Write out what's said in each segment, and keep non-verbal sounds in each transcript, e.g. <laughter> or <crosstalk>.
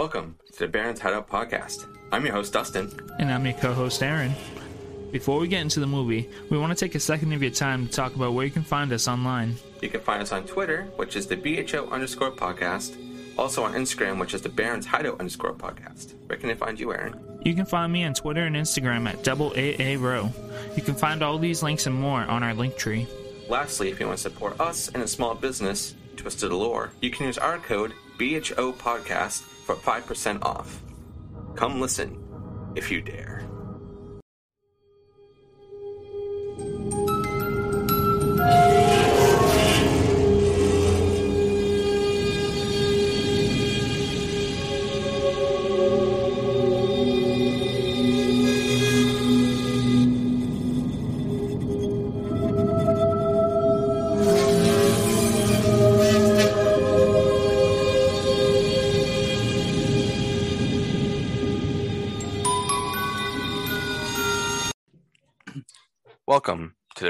Welcome to the Barrens Hideout Podcast. I'm your host, Dustin. And I'm your co host, Aaron. Before we get into the movie, we want to take a second of your time to talk about where you can find us online. You can find us on Twitter, which is the BHO underscore podcast. Also on Instagram, which is the Barrens Hideout underscore podcast. Where can I find you, Aaron? You can find me on Twitter and Instagram at double AA row. You can find all these links and more on our link tree. Lastly, if you want to support us and a small business, Twisted Allure, you can use our code BHO Podcast for 5% off. Come listen if you dare.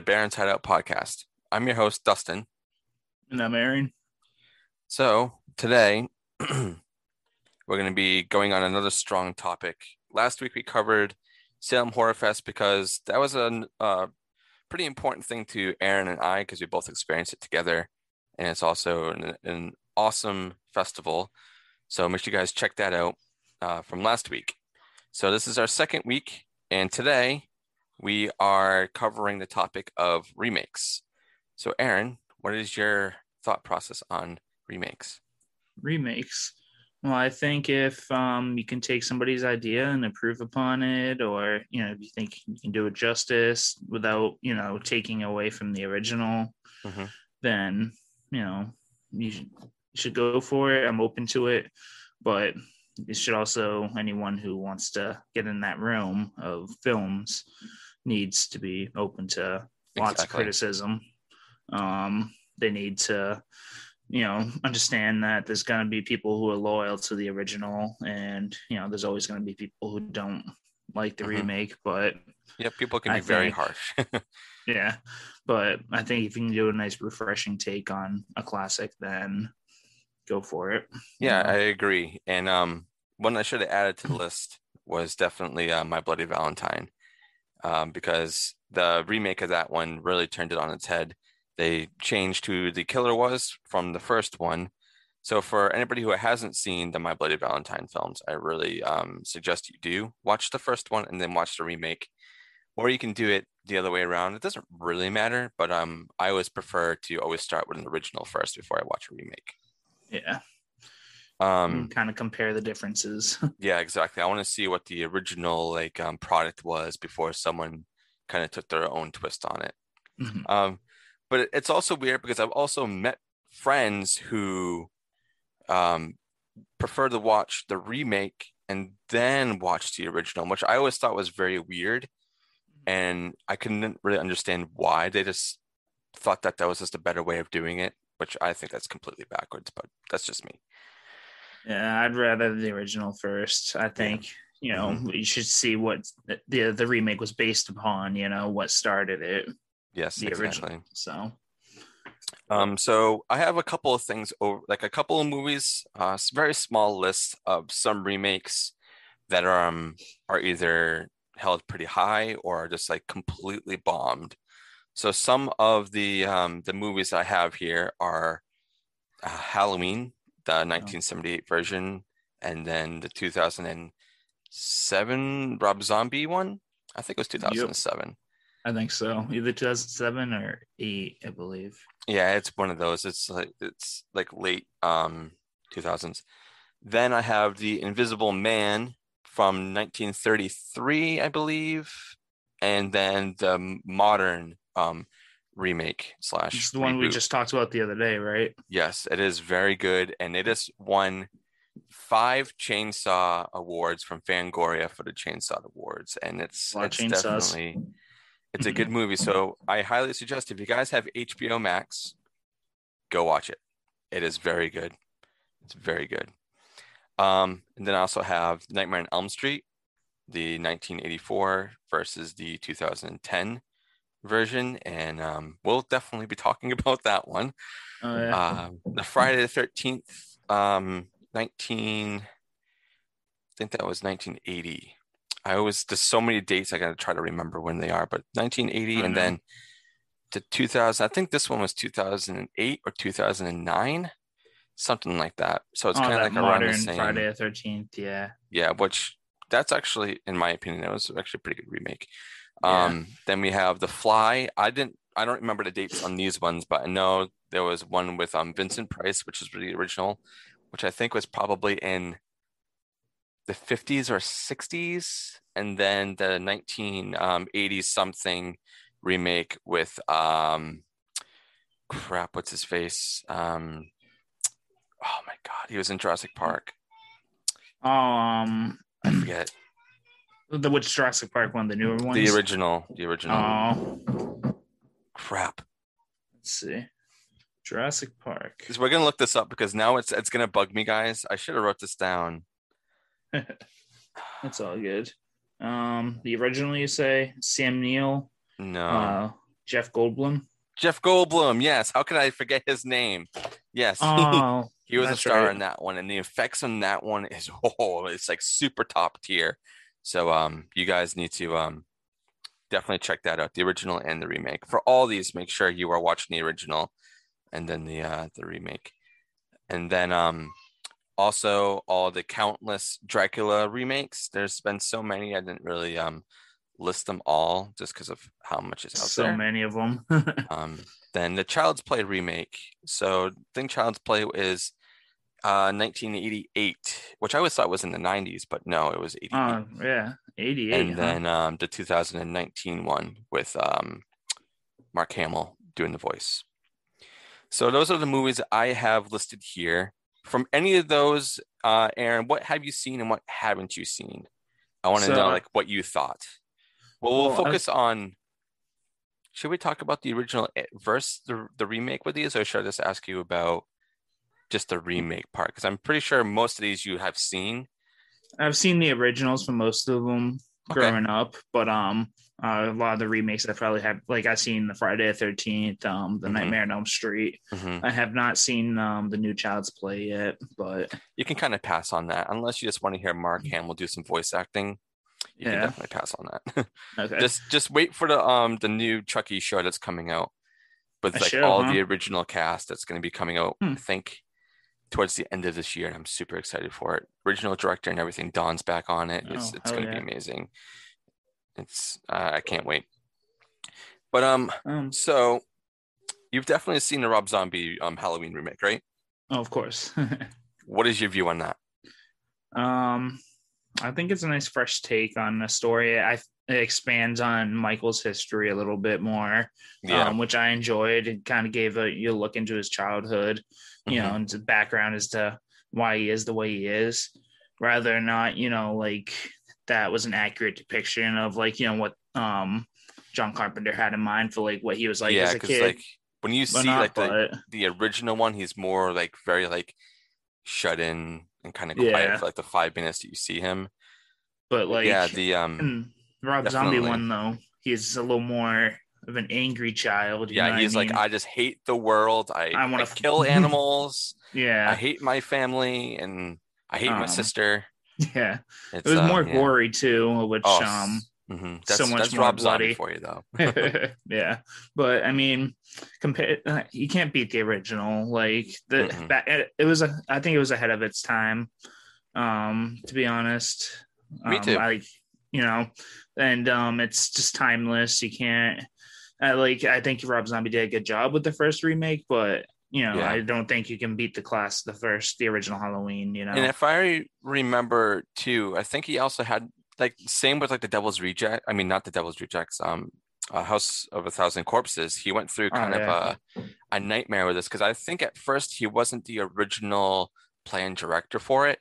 The Barrens Hideout Podcast. I'm your host, Dustin. And I'm Aaron. So today <clears throat> we're going to be going on another strong topic. Last week we covered Salem Horror Fest because that was a uh, pretty important thing to Aaron and I because we both experienced it together, and it's also an, an awesome festival. So make sure you guys check that out uh, from last week. So this is our second week, and today we are covering the topic of remakes. So, Aaron, what is your thought process on remakes? Remakes. Well, I think if um, you can take somebody's idea and improve upon it, or you know, if you think you can do it justice without you know taking away from the original, mm-hmm. then you know you should, you should go for it. I'm open to it, but it should also anyone who wants to get in that realm of films needs to be open to lots exactly. of criticism. Um, they need to, you know, understand that there's going to be people who are loyal to the original, and you know, there's always going to be people who don't like the mm-hmm. remake. But yeah, people can be very harsh. <laughs> yeah, but I think if you can do a nice, refreshing take on a classic, then go for it. Yeah? I agree. And um, one I should have added to the list was definitely uh, My Bloody Valentine um, because the remake of that one really turned it on its head. They changed who the killer was from the first one. So for anybody who hasn't seen the My Bloody Valentine films, I really um, suggest you do watch the first one and then watch the remake, or you can do it the other way around. It doesn't really matter, but um, I always prefer to always start with an original first before I watch a remake. Yeah. Um, kind of compare the differences. <laughs> yeah, exactly. I want to see what the original like um, product was before someone kind of took their own twist on it. Mm-hmm. Um, but it's also weird because I've also met friends who um, prefer to watch the remake and then watch the original, which I always thought was very weird. Mm-hmm. And I couldn't really understand why they just thought that that was just a better way of doing it, which I think that's completely backwards, but that's just me. Yeah, I'd rather the original first. I think you know mm-hmm. you should see what the the remake was based upon. You know what started it. Yes, the exactly. original. So, um, so I have a couple of things over, like a couple of movies, uh, very small list of some remakes that are um are either held pretty high or are just like completely bombed. So some of the um the movies I have here are uh, Halloween the 1978 version, and then the 2007 Rob Zombie one. I think it was 2007. Yep. I think so. Either 2007 or eight, I believe. Yeah, it's one of those. It's like it's like late um 2000s. Then I have the Invisible Man from 1933, I believe, and then the modern um remake slash. It's the one reboot. we just talked about the other day, right? Yes, it is very good, and it has won five Chainsaw Awards from Fangoria for the Chainsaw Awards, and it's it's definitely it's a good <laughs> movie. So I highly suggest if you guys have HBO Max, go watch it. It is very good. It's very good. Um, and then I also have Nightmare on Elm Street, the 1984 versus the 2010 version, and um, we'll definitely be talking <laughs> about that one. Oh, yeah. uh, the Friday the Thirteenth, um, nineteen think that was 1980. I always there's so many dates I gotta try to remember when they are, but 1980 I and then to 2000. I think this one was 2008 or 2009, something like that. So it's oh, kind of like around the modern same. Friday the Thirteenth. Yeah. Yeah, which that's actually, in my opinion, that was actually a pretty good remake. Yeah. Um, then we have The Fly. I didn't, I don't remember the dates on these ones, but I know there was one with um Vincent Price, which is really original, which I think was probably in the 50s or 60s, and then the 1980s something remake with um crap, what's his face? Um, oh my God, he was in Jurassic Park. Um, I forget. the which Jurassic Park one, the newer one? The original, the original. Oh, Crap. let's see. Jurassic Park. we're gonna look this up because now it's it's gonna bug me, guys. I should have wrote this down. <laughs> That's all good. Um, the original you say Sam Neill, No, uh, Jeff Goldblum. Jeff Goldblum. Yes. How could I forget his name? Yes, <laughs> Oh, he was a star right. in that one, and the effects on that one is <laughs> oh, it's like super top tier. So um, you guys need to um definitely check that out, the original and the remake. For all these, make sure you are watching the original and then the uh the remake. And then um also all the countless Dracula remakes. There's been so many I didn't really um list them all just because of how much is out so there. many of them. <laughs> Um, then the Child's Play remake. So I think Child's Play is uh 1988, which I always thought was in the 90s, but no, it was 88. uh, yeah, eighty-eight. and then um the 2019 one with um Mark Hamill doing the voice. So those are the movies I have listed here. From any of those, uh, Aaron, what have you seen and what haven't you seen? I want to So- know like what you thought. Well, we'll Well, I- focus on. Should we talk about the original eh, verse, the the remake with these, or should I just ask you about just the remake part? Because I'm pretty sure most of these you have seen. I've seen the originals for most of them Okay. growing up, but um, uh, a lot of the remakes I probably have, like I've seen the Friday the Thirteenth, um, the Mhm. Nightmare on Elm Street. Mhm. I have not seen um the new Child's Play yet, but You can kind of pass on that unless you just want to hear Mark. Hamill do some voice acting. You can Yeah. definitely pass on that. <laughs> okay. just just wait for the um the new Chucky show that's coming out with like all huh? the original cast that's going to be coming out. Hmm. I think towards the end of this year, and I'm super excited for it. Original director and everything. Don's back on it. It's Oh, it's going to yeah. be amazing. It's uh, I can't wait. But um, um, so you've definitely seen the Rob Zombie um Halloween remake, right? oh, of course. <laughs> What is your view on that? Um, I think it's a nice fresh take on the story. I it expands on Michael's history a little bit more, Yeah, um, which I enjoyed. It kind of gave a you look into his childhood, you Mhm. know, and the background as to why he is the way he is, rather than not, you know, like that was an accurate depiction of like you know what um John Carpenter had in mind for like what he was like yeah, as a because kid. like when you see not, like the but the original one, he's more like very like shut in and kind of quiet Yeah. for like the five minutes that you see him. but like yeah, the um in Rob Zombie one though, he's a little more of an angry child. you yeah, he's I like? I just hate the world. I I I, wanna- kill <laughs> animals. Yeah, I hate my family and I hate my Um, sister. yeah. It's, It was uh, more yeah. gory too, which Oh, um mhm. so much that's more Rob Zombie for you though. <laughs> yeah but i mean compare uh, you can't beat the original like the Mm-mm. that it, it was a i think it was ahead of its time um to be honest Me Um, too. i you know and um it's just timeless you can't I like i think rob zombie did a good job with the first remake but you know Yeah. i don't think you can beat the class the first the original halloween you know And if I remember too, I think he also had like same with like the Devil's Reject. I mean, not the Devil's Rejects. Um, uh, House of a Thousand Corpses. He went through Oh, kind yeah. of a a nightmare with this because I think at first he wasn't the original plan director for it,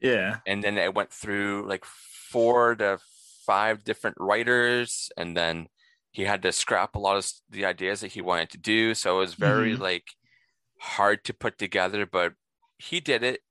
yeah and then it went through like four to five different writers, and then he had to scrap a lot of the ideas that he wanted to do. So it was very Mhm. like hard to put together, but he did it.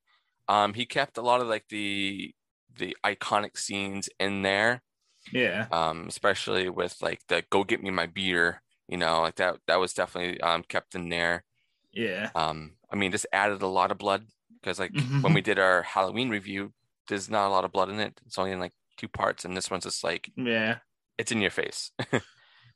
Um, he kept a lot of like the the iconic scenes in there, yeah um, especially with like the "Go get me my beer," you know, like that. That was definitely um kept in there. yeah Um, I mean, this added a lot of blood because like Mhm. when we did our Halloween review, there's not a lot of blood in it. It's only in like two parts, and this one's just like Yeah. it's in your face. <laughs>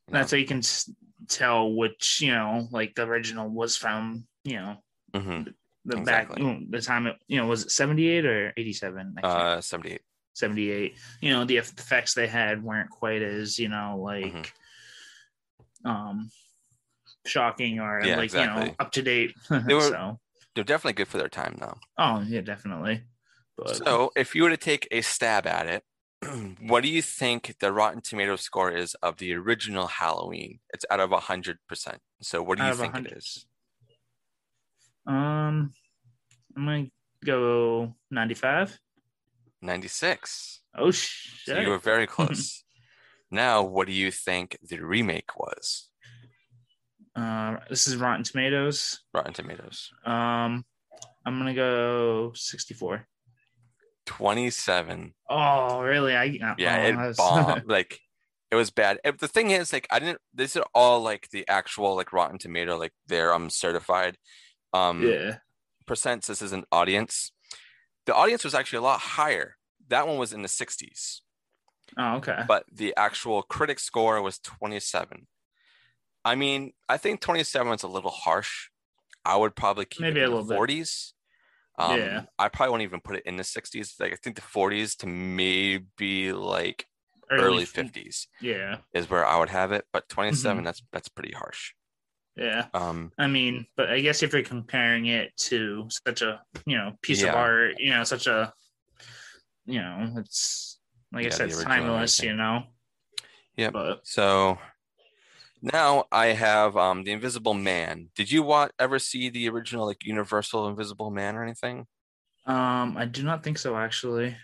You know? That's how you can s- tell which, you know, like the original was from, you know, Mhm. the Exactly. back, the time it, you know, was it 78 or 87? Uh, 78. 78. You know, the effects they had weren't quite as, you know, like, Mm-hmm. um, shocking or Yeah, like, you know, up to date. <laughs> They were- so, They're definitely good for their time, though. oh, yeah, definitely. But So, if you were to take a stab at it, <clears throat> what do you think the Rotten Tomato score is of the original Halloween? It's out of 100%. So, what do Out you think 100. it is? um, I'm going to go 95. 96. Oh, So, you were very <laughs> close. now, what do you think the remake was? Uh, this is Rotten Tomatoes. Rotten Tomatoes. Um, I'm gonna go 64. 27. Oh, really? I Yeah, oh, I it was- bombed. <laughs> like it was bad. The thing is, like, I didn't. These are all like the actual like Rotten Tomato, like they're um certified. Um, yeah. percent. This is an audience. The audience was actually a lot higher. That one was in the 60s, Oh, okay. but the actual critic score was 27. I mean, I think 27 is a little harsh. I would probably keep Maybe it a in the little bit. 40s. Um, Yeah. I probably won't even put it in the 60s. Like I think the 40s to maybe like early, f- 50s Yeah. is where I would have it. But 27, Mm-hmm. that's that's pretty harsh. Yeah. Um, I mean, but I guess if you're comparing it to such a you know piece Yeah. of art, you know, such a you know, it's like Yeah, I said, it's timeless, you know. Yeah. But So now I have um the Invisible Man. Did you want ever see the original like Universal Invisible Man or anything? um, I do not think so. Actually.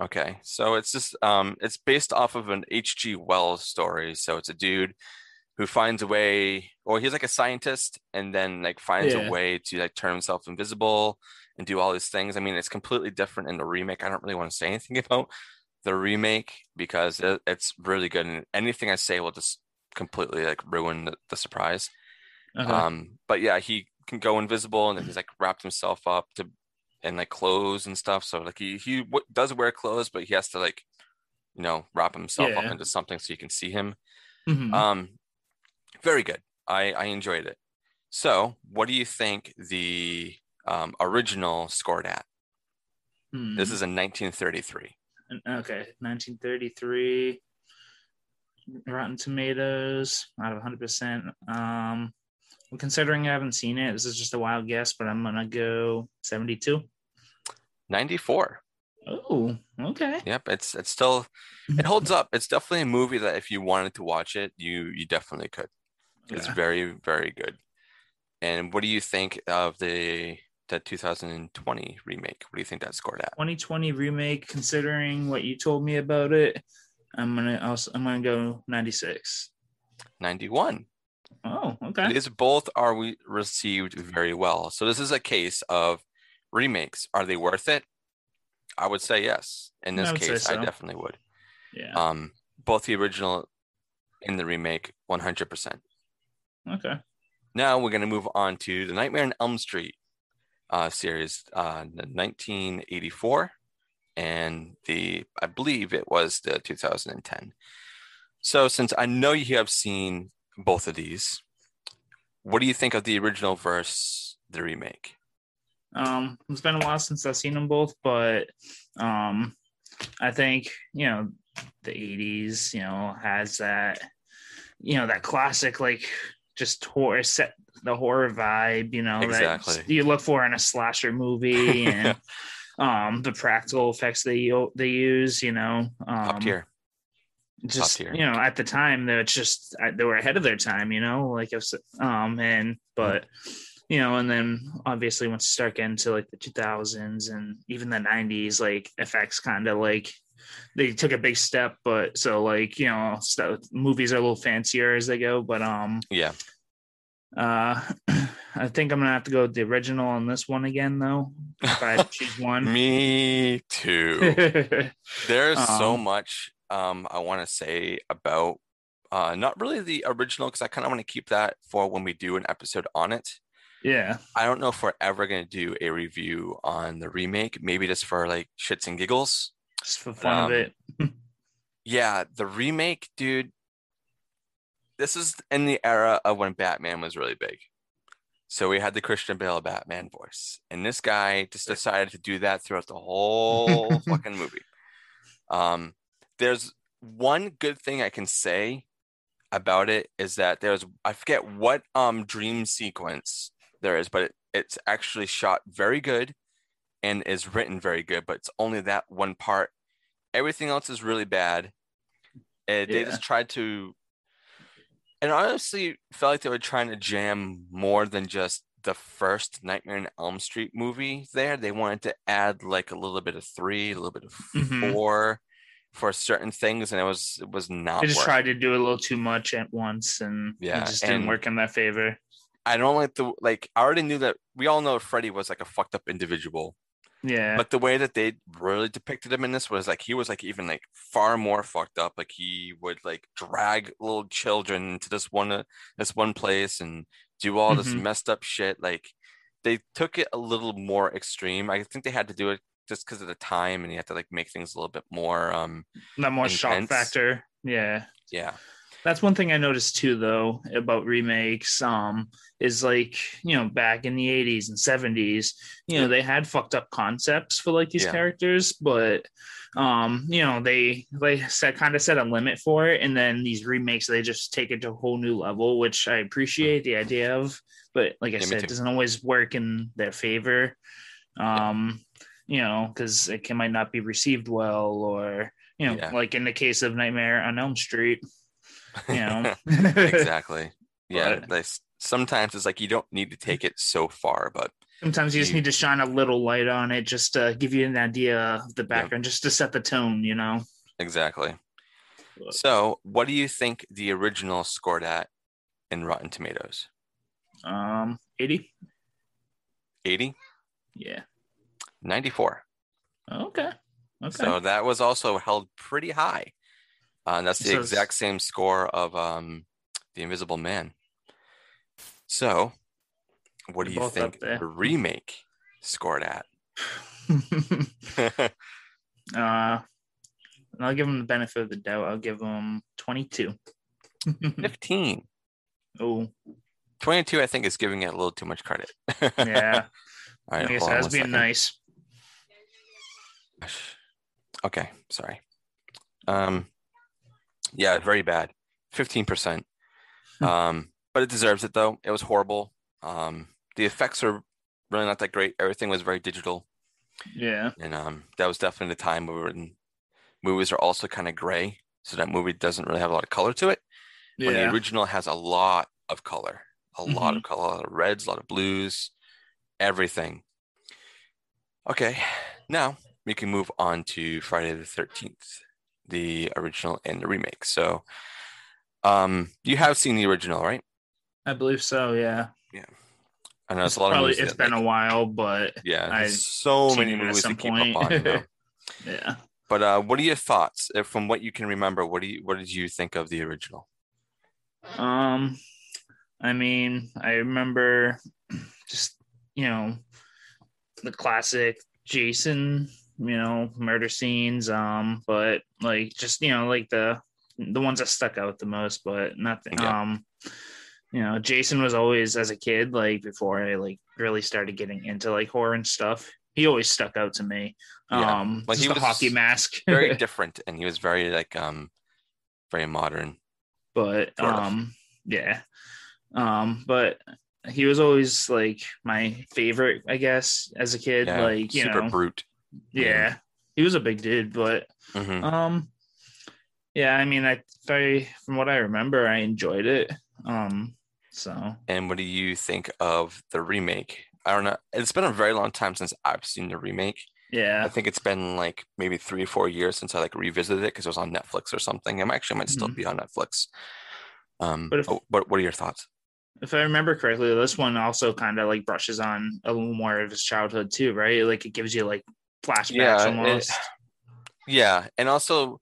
Okay, so it's just um it's based off of an H.G. Wells story. So it's a dude who finds a way, or he's like a scientist, and then like finds Yeah. a way to like turn himself invisible and do all these things. I mean, it's completely different in the remake. I don't really want to say anything <laughs> about the remake because it, it's really good, and anything I say will just completely like ruin the, the surprise. Okay. Um, but yeah, he can go invisible, and then he's like wrapped himself up to in like clothes and stuff. So like he he w- does wear clothes, but he has to like you know wrap himself up into something so you can see him. Mhm. Um, very good. I I enjoyed it. So, what do you think the um, original scored at? Hmm. This is in 1933. okay 1933 rotten tomatoes out of 100% um well, considering i haven't seen it this is just a wild guess but i'm gonna go 72 94. oh okay Yep, it's it's still it holds up. It's definitely a movie that if you wanted to watch it, you you definitely could. It's Yeah. very very good. And what do you think of the the 2020 remake? What do you think that scored at? 2020 remake considering what you told me about it i'm gonna also i'm gonna go 96 91. oh okay These both are we received very well. So this is a case of remakes. Are they worth it? I would say yes. In this I case, I definitely would. yeah Um, both the original and the remake, 100%. okay Now we're going to move on to the Nightmare on Elm Street uh, series, uh, 1984, and the I believe it was the 2010. So since I know you have seen both of these, what do you think of the original versus the remake? Um, it's been a while since I've seen them both, but um, I think you know the '80s, you know, has that, you know, that classic like just horror set the horror vibe, you know, Exactly. that you look for in a slasher movie, <laughs> and um, the practical effects they they use, you know, um, Top tier. just tier. you know at the time they're just they were ahead of their time you know like I've um and but you know and then obviously once you start getting to like the 2000s and even the 90s like effects kind of like they took a big step but so like you know stuff, movies are a little fancier as they go but um Yeah. uh <clears throat> i think i'm gonna have to go with the original on this one again though if i choose <laughs> one Me too. <laughs> There's so Um, much um, I want to say about uh, not really the original because I kind of want to keep that for when we do an episode on it. Yeah. I don't know if we're ever gonna do a review on the remake. Maybe just for like shits and giggles. Just for fun Um, of it. <laughs> Yeah, the remake, dude. This is in the era of when Batman was really big. So we had the Christian Bale Batman voice, and this guy just decided to do that throughout the <laughs> whole fucking movie. Um, there's one good thing I can say about it is that there's I forget what um dream sequence there is, but it, it's actually shot very good and is written very good, but it's only that one part. Everything else is really bad. And they just tried to and honestly felt like they were trying to jam more than just the first Nightmare on Elm Street movie there. They wanted to add like a little bit of three, a little bit of Mhm. four for certain things, and it was it was not They just working. tried to do a little too much at once and Yeah, it just didn't work in their favor. I don't like the like I already knew that we all know Freddy was like a fucked up individual. Yeah. But the way that they really depicted him in this was like he was like even like far more fucked up. Like he would like drag little children into this one uh, this one place and do all this Mhm. messed up shit. Like they took it a little more extreme. I think they had to do it just because of the time and you had to like make things a little bit more um that more shock factor. Yeah. yeah. That's one thing I noticed too, though, about remakes. Um, is like you know back in the '80s and '70s, you know they had fucked up concepts for like these Yeah. characters, but um, you know they they set kind of set a limit for it, and then these remakes they just take it to a whole new level, which I appreciate the idea of, but like I Yeah, said, it doesn't always work in their favor. Um, you know, because it can, might not be received well, or you know, Yeah. like in the case of Nightmare on Elm Street you know <laughs> exactly. Yeah. But- They, sometimes it's like you don't need to take it so far, but sometimes you just need to shine a little light on it just to give you an idea of the background just to set the tone you know exactly. But- So, what do you think the original scored at in Rotten Tomatoes? um 80 80? yeah 94. okay okay So that was also held pretty high. Uh, and that's the So exact same score of um, The Invisible Man. So, what do you think the remake scored at? <laughs> uh i'll give them the benefit of the doubt i'll give them 22 <laughs> 15. oh 22, I think, is giving it a little too much credit. <laughs> yeah All right, i guess hold on I being nice Okay, sorry. Um, yeah, very bad. Fifteen percent. Hmm. Um, but it deserves it though. It was horrible. Um, the effects are really not that great. Everything was very digital, yeah and um, that was definitely the time where we were in, movies are also kind of gray, so that movie doesn't really have a lot of color to it. When the original has a lot of color, a lot of Mm-hmm. color, a lot of reds, a lot of blues, everything. Okay, now we can move on to Friday the 13th, the original and the remake. So, um, you have seen the original, right? i believe so yeah Yeah. I know it's a lot of probably movies. it's been like- a while but yeah, so many movies to keep point. up on. You know? <laughs> yeah But uh, what are your thoughts from what you can remember? What do you what did you think of the original? Um, I mean, I remember <clears throat> just you know the classic Jason, you know, murder scenes. Um, but like just you know like the the ones that stuck out the most, but nothing. Um, you know, Jason was always as a kid, like before I like really started getting into like horror and stuff. He always stuck out to me. Yeah. Um, Like, he was hockey mask. <laughs> Very different, and he was very like um, very modern. but Sort of. um yeah um but he was always like my favorite i guess as a kid Yeah, like you super know brute. yeah he was a big dude but Mhm. um yeah i mean i very from what i remember i enjoyed it um so And what do you think of the remake? I don't know. It's been a very long time since I've seen the remake. Yeah. I think it's been like maybe three or four years since I like revisited it because it was on Netflix or something. It might actually might still Mhm. be on Netflix. Um, But if- oh, what what are your thoughts? if i remember correctly this one also kind of like brushes on a little more of his childhood too right like it gives you like flashbacks Yeah, it- almost Yeah, and also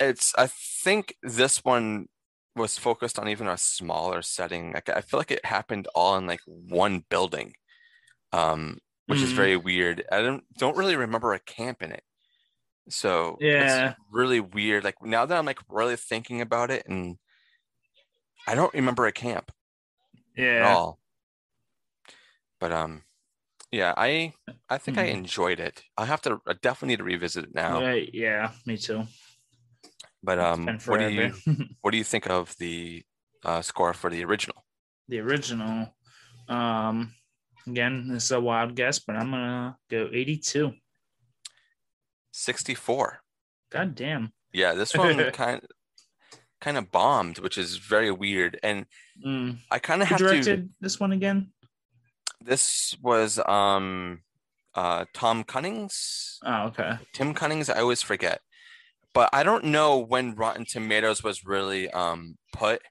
it's I think this one was focused on even a smaller setting. Like I feel like it happened all in like one building, um, which is Mhm. very weird. I don't don't really remember a camp in it, so Yeah. it's really weird. Like now that I'm like really thinking about it, and I don't remember a camp at Yeah. all. But um, yeah, I I think I Mhm. enjoyed it. I have to I definitely need to revisit it now. Right. Yeah. Me too. But um, what do you <laughs> what do you think of the uh, score for the original? the original. Um, again, it's a wild guess, but I'm gonna go 82. 64. God damn. Yeah, this one <laughs> kind kind of bombed, which is very weird. And Mm. I kind of have to. directed this one again? This was um uh Tom Cunnings, Oh, okay. Tim Cunnings. I always forget, but I don't know when Rotten Tomatoes was really um put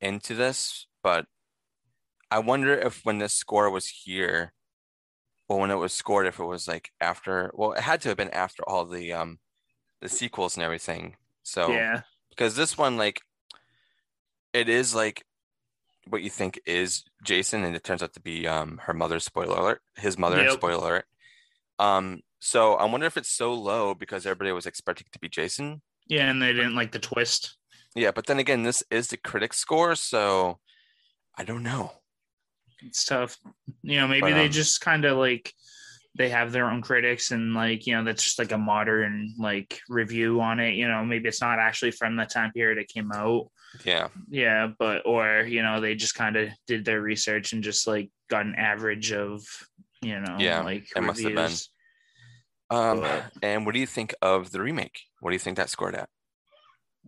into this. But I wonder if when this score was here, or when it was scored, if it was like after. Well, it had to have been after all the um the sequels and everything. So Yeah. because this one like it is like what you think is Jason and it turns out to be um her mother spoiler alert his mother Yep. spoiler alert um so I wonder if it's so low because everybody was expecting it to be Jason Yeah, and they didn't like the twist. yeah but then again this is the critic score so I don't know It's tough. You know, maybe But, they um, just kind of like they have their own critics and like, you know, that's just like a modern like review on it. You know, maybe it's not actually from the time period it came out. yeah Yeah, but or you know, they just kind of did their research and just like got an average of, you know, Yeah, like it must have been. reviews. um But- and what do you think of the remake what do you think that scored at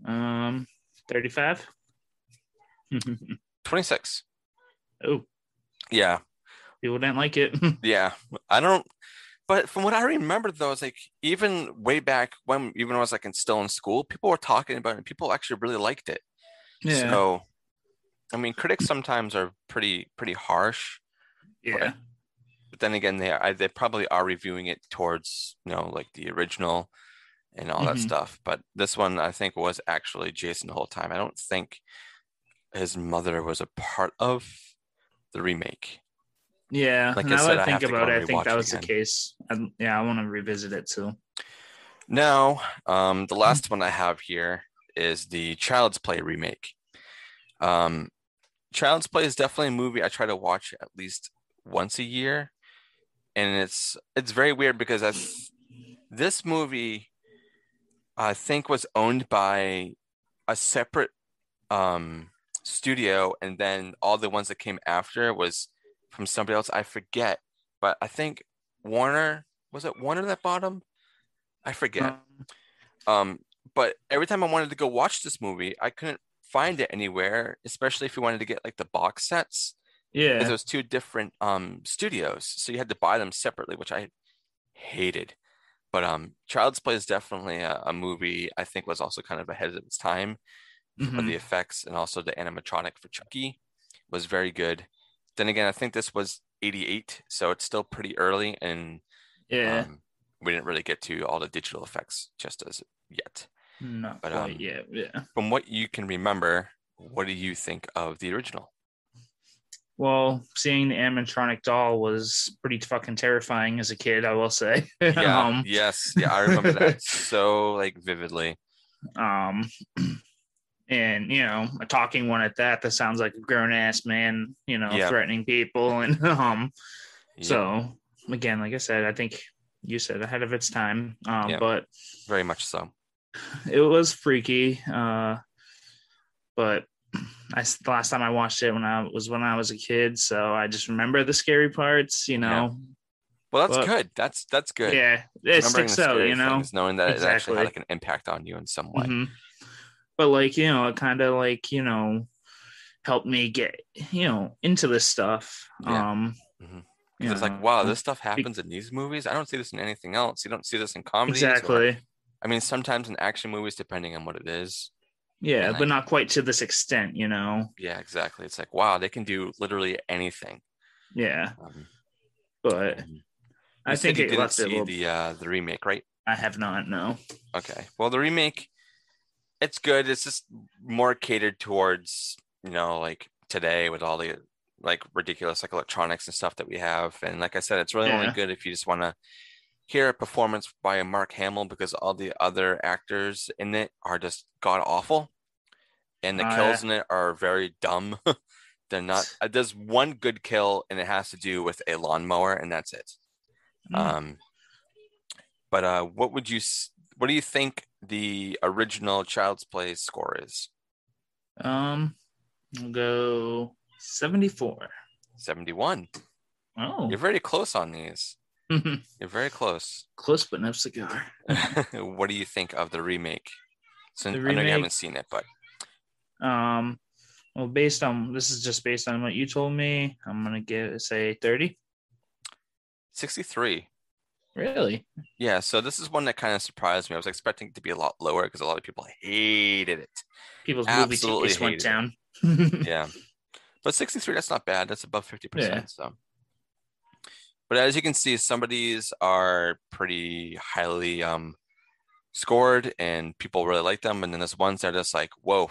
Um 35. <laughs> 26 oh, yeah people didn't like it. <laughs> Yeah, I don't. But from what I remember, though, it's like even way back when, even when I was like in, still in school, people were talking about it. People actually really liked it. yeah. So, I mean, critics sometimes are pretty pretty harsh. yeah. But then again, they are, they probably are reviewing it towards you know like the original and all that Mhm. stuff. But this one, I think, was actually Jason the whole time. I don't think his mother was a part of the remake. Yeah, Like I now said, that I I think about it, I think that was the case. I, yeah, I want to revisit it too. Now, um, the last one I have here is the Child's Play remake. Um, Child's Play is definitely a movie I try to watch at least once a year, and it's it's very weird because I, this movie, I think, was owned by a separate um, studio, and then all the ones that came after was from somebody else. I forget, but I think Warner was it Warner that bought them? I forget. Um, Um, but every time I wanted to go watch this movie, I couldn't find it anywhere, especially if you wanted to get like the box sets. yeah, Because it was two different um studios, so you had to buy them separately, which I hated. But um, Child's Play is definitely a, a movie I think was also kind of ahead of its time for mhm. the effects and also the animatronic for Chucky was very good. Then again, I think this was 88, so it's still pretty early and yeah, um, we didn't really get to all the digital effects just as yet. not but, quite um, yet. Yeah. From what you can remember, what do you think of the original? Well, seeing the animatronic doll was pretty fucking terrifying as a kid. I will say. <laughs> Yeah, um, yes, yeah, I remember that <laughs> so like vividly. um, <clears throat> and you know, a talking one at that. That sounds like a grown ass man. You know, Yeah. threatening people <laughs> and um. Yeah, So again, like I said, I think you said ahead of its time. Um, Yeah. but very much so. it was freaky. Uh, but I the last time I watched it when I was when I was a kid, so I just remember the scary parts. You know, Well, that's But- good. That's that's good. yeah, it sticks out. You know, knowing that it actually had like an impact on you in some way. Mhm. But like you know, it kind of like you know helped me get you know into this stuff. Yeah. Um, Mhm. you 'Cause it's like, wow, this stuff happens in these movies. I don't see this in anything else. You don't see this in comedies. or- exactly. I mean, sometimes in action movies, depending on what it is. Yeah, and but I- not quite to this extent. You know. Yeah, exactly. It's like, wow, they can do literally anything. Yeah, Um, but um, I think you it didn't see little. the uh, the remake, right? I have not. No. Okay. Well, the remake it's good. It's just more catered towards you know like today with all the like ridiculous like electronics and stuff that we have. And like I said, it's really only good if you just want to hear a performance by Mark Hamill because all the other actors in it are just god awful, and the Oh, kills in it are very dumb. <laughs> They're not. uh, There's one good kill, and it has to do with a lawnmower, and that's it. Mm. Um, but uh, what would you? What do you think the original Child's Play score is? Um, I'll go 74. Seventy-one. Oh, You're very close on these. <laughs> You're very close. close but no cigar. <laughs> what do you think of the remake? The I know you haven't seen it, but Um, well, based on this is just based on what you told me. I'm gonna give say 30. 63. Really? Yeah, so this is one that kind of surprised me. I was expecting it to be a lot lower because a lot of people hated it. People's movie Absolutely taste went down. <laughs> Yeah. But 63, that's not bad. That's above 50%. Yeah. So but as you can see, some of these are pretty highly um scored and people really like them. And then there's ones that are just like, whoa,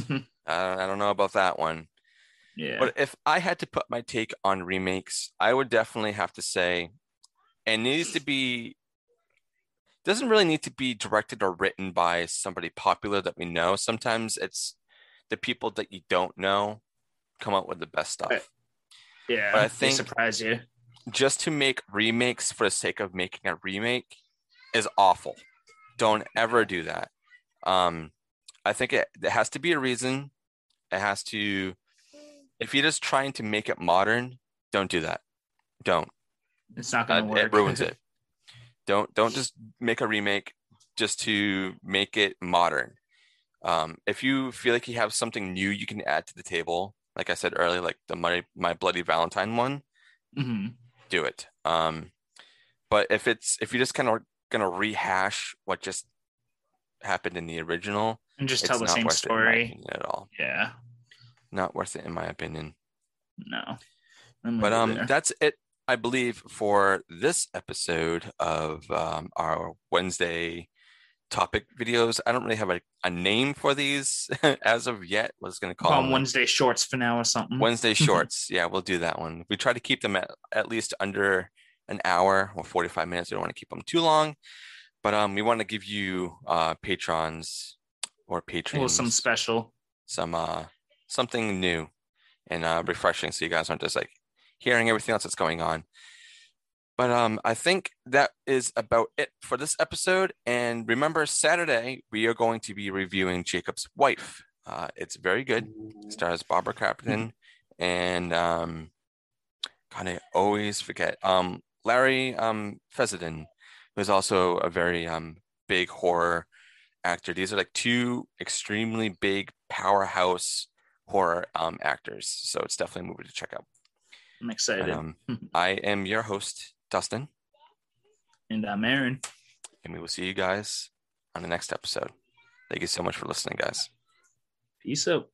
I <laughs> I don't know about that one. yeah. But if I had to put my take on remakes, I would definitely have to say it needs to be doesn't really need to be directed or written by somebody popular that we know. Sometimes it's the people that you don't know come up with the best stuff. Yeah. but I think- surprise you. Just to make remakes for the sake of making a remake is awful. Don't ever do that. Um, I think it, it has to be a reason. It has to if you're just trying to make it modern, don't do that. Don't. It's not Uh, gonna work. it ruins it. <laughs> Don't don't just make a remake just to make it modern. Um, if you feel like you have something new you can add to the table, like I said earlier, like the my my bloody Valentine one, hmm do it. Um, but if it's if you're just kind of gonna rehash what just happened in the original, And just tell the same worth it in my story. at all. Yeah. Not worth it in my opinion. No. But um, there. that's it, I believe, for this episode of um, our Wednesday topic videos. I don't really have a, a name for these <laughs> as of yet. What's going to call Call them Wednesday shorts for now or something. Wednesday shorts. yeah, we'll do that one. We try to keep them at, at least under an hour or 45 minutes. We don't want to keep them too long. But um, we want to give you uh, patrons or Well, patrons some special. some uh something new and uh refreshing so you guys aren't just like hearing everything else that's going on but um i think that is about it for this episode and remember saturday we are going to be reviewing jacob's wife uh it's very good It stars barbara crampton and um kind of always forget um larry um Fessenden, who's also a very um big horror actor. These are like two extremely big powerhouse horror um, actors. So it's definitely a movie to check out. I'm excited. um, <laughs> I am your host, Dustin, and I'm Aaron. and we will see you guys on the next episode. Thank you so much for listening, guys. Peace out.